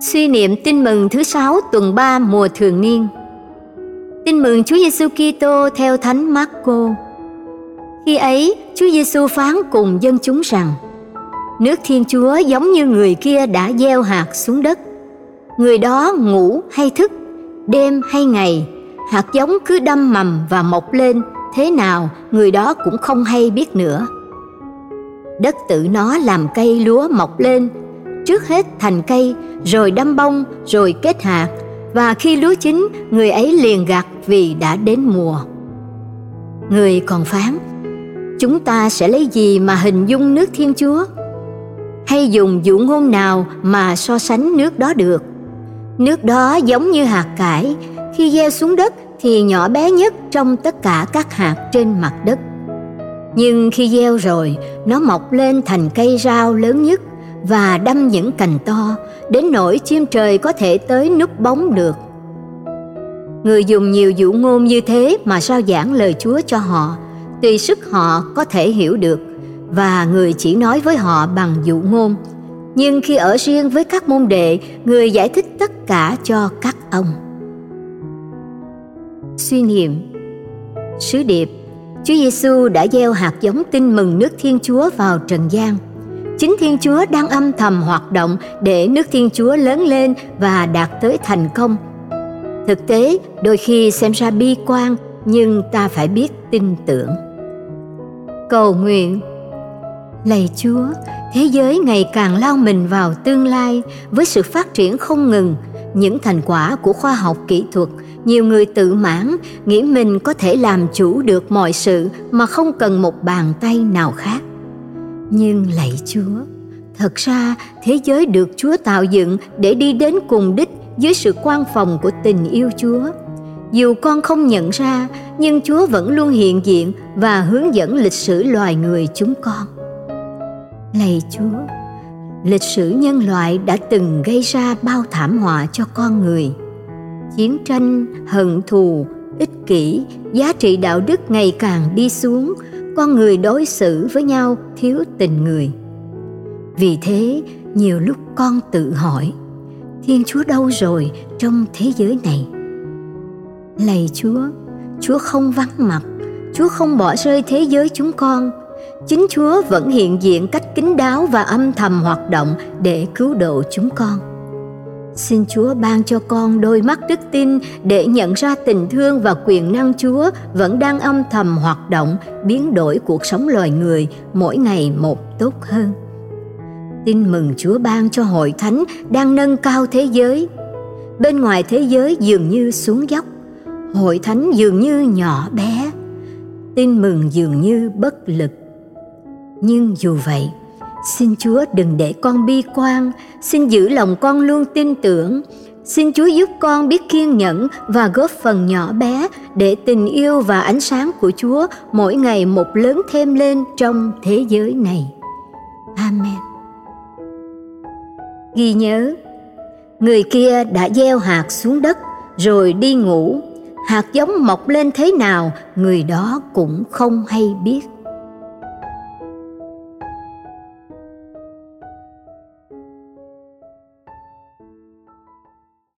Suy niệm tin mừng thứ sáu tuần 3 mùa thường niên. Tin mừng Chúa Giêsu Kitô theo Thánh Marco. Khi ấy, Chúa Giêsu phán cùng dân chúng rằng: Nước Thiên Chúa giống như người kia đã gieo hạt xuống đất. Người đó ngủ hay thức, đêm hay ngày, hạt giống cứ đâm mầm và mọc lên, thế nào người đó cũng không hay biết nữa. Đất tự nó làm cây lúa mọc lên, trước hết thành cây, rồi đâm bông, rồi kết hạt, và khi lúa chín, người ấy liền gặt vì đã đến mùa. Người còn phán, chúng ta sẽ lấy gì mà hình dung nước Thiên Chúa? Hay dùng dụ ngôn nào mà so sánh nước đó được? Nước đó giống như hạt cải, khi gieo xuống đất thì nhỏ bé nhất trong tất cả các hạt trên mặt đất. Nhưng khi gieo rồi, nó mọc lên thành cây rau lớn nhất và đâm những cành to, đến nỗi chim trời có thể tới núp bóng được. Người dùng nhiều dụ ngôn như thế mà sao giảng lời Chúa cho họ, tùy sức họ có thể hiểu được, và người chỉ nói với họ bằng dụ ngôn. Nhưng khi ở riêng với các môn đệ, người giải thích tất cả cho các ông. Suy niệm Sứ điệp Chúa Giêsu đã gieo hạt giống tin mừng nước Thiên Chúa vào trần gian. Chính Thiên Chúa đang âm thầm hoạt động để nước Thiên Chúa lớn lên và đạt tới thành công. Thực tế, đôi khi xem ra bi quan, nhưng ta phải biết tin tưởng. Cầu nguyện Lạy Chúa, thế giới ngày càng lao mình vào tương lai với sự phát triển không ngừng, những thành quả của khoa học kỹ thuật nhiều người tự mãn nghĩ mình có thể làm chủ được mọi sự mà không cần một bàn tay nào khác nhưng lạy chúa, thật ra thế giới được chúa tạo dựng để đi đến cùng đích dưới sự quan phòng của tình yêu chúa. Dù con không nhận ra, nhưng chúa vẫn luôn hiện diện và hướng dẫn lịch sử loài người chúng con. Lạy chúa, lịch sử nhân loại đã từng gây ra bao thảm họa cho con người. Chiến tranh, hận thù, ích kỷ, giá trị đạo đức ngày càng đi xuống con người đối xử với nhau thiếu tình người. Vì thế, nhiều lúc con tự hỏi, thiên chúa đâu rồi trong thế giới này? Lạy chúa chúa không vắng mặt, chúa không bỏ rơi thế giới chúng con. Chính chúa vẫn hiện diện cách kín đáo và âm thầm hoạt động để cứu độ chúng con. Xin Chúa ban cho con đôi mắt đức tin để nhận ra tình thương và quyền năng Chúa vẫn đang âm thầm hoạt động, biến đổi cuộc sống loài người mỗi ngày một tốt hơn. Tin mừng Chúa ban cho hội thánh đang nâng cao thế giới. Bên ngoài thế giới dường như xuống dốc, hội thánh dường như nhỏ bé, tin mừng dường như bất lực. Nhưng dù vậy, Xin Chúa đừng để con bi quan, xin giữ lòng con luôn tin tưởng. Xin Chúa giúp con biết kiên nhẫn và góp phần nhỏ bé để tình yêu và ánh sáng của Chúa mỗi ngày một lớn thêm lên trong thế giới này. Amen. Ghi nhớ, người kia đã gieo hạt xuống đất rồi đi ngủ. Hạt giống mọc lên thế nào, người đó cũng không hay biết.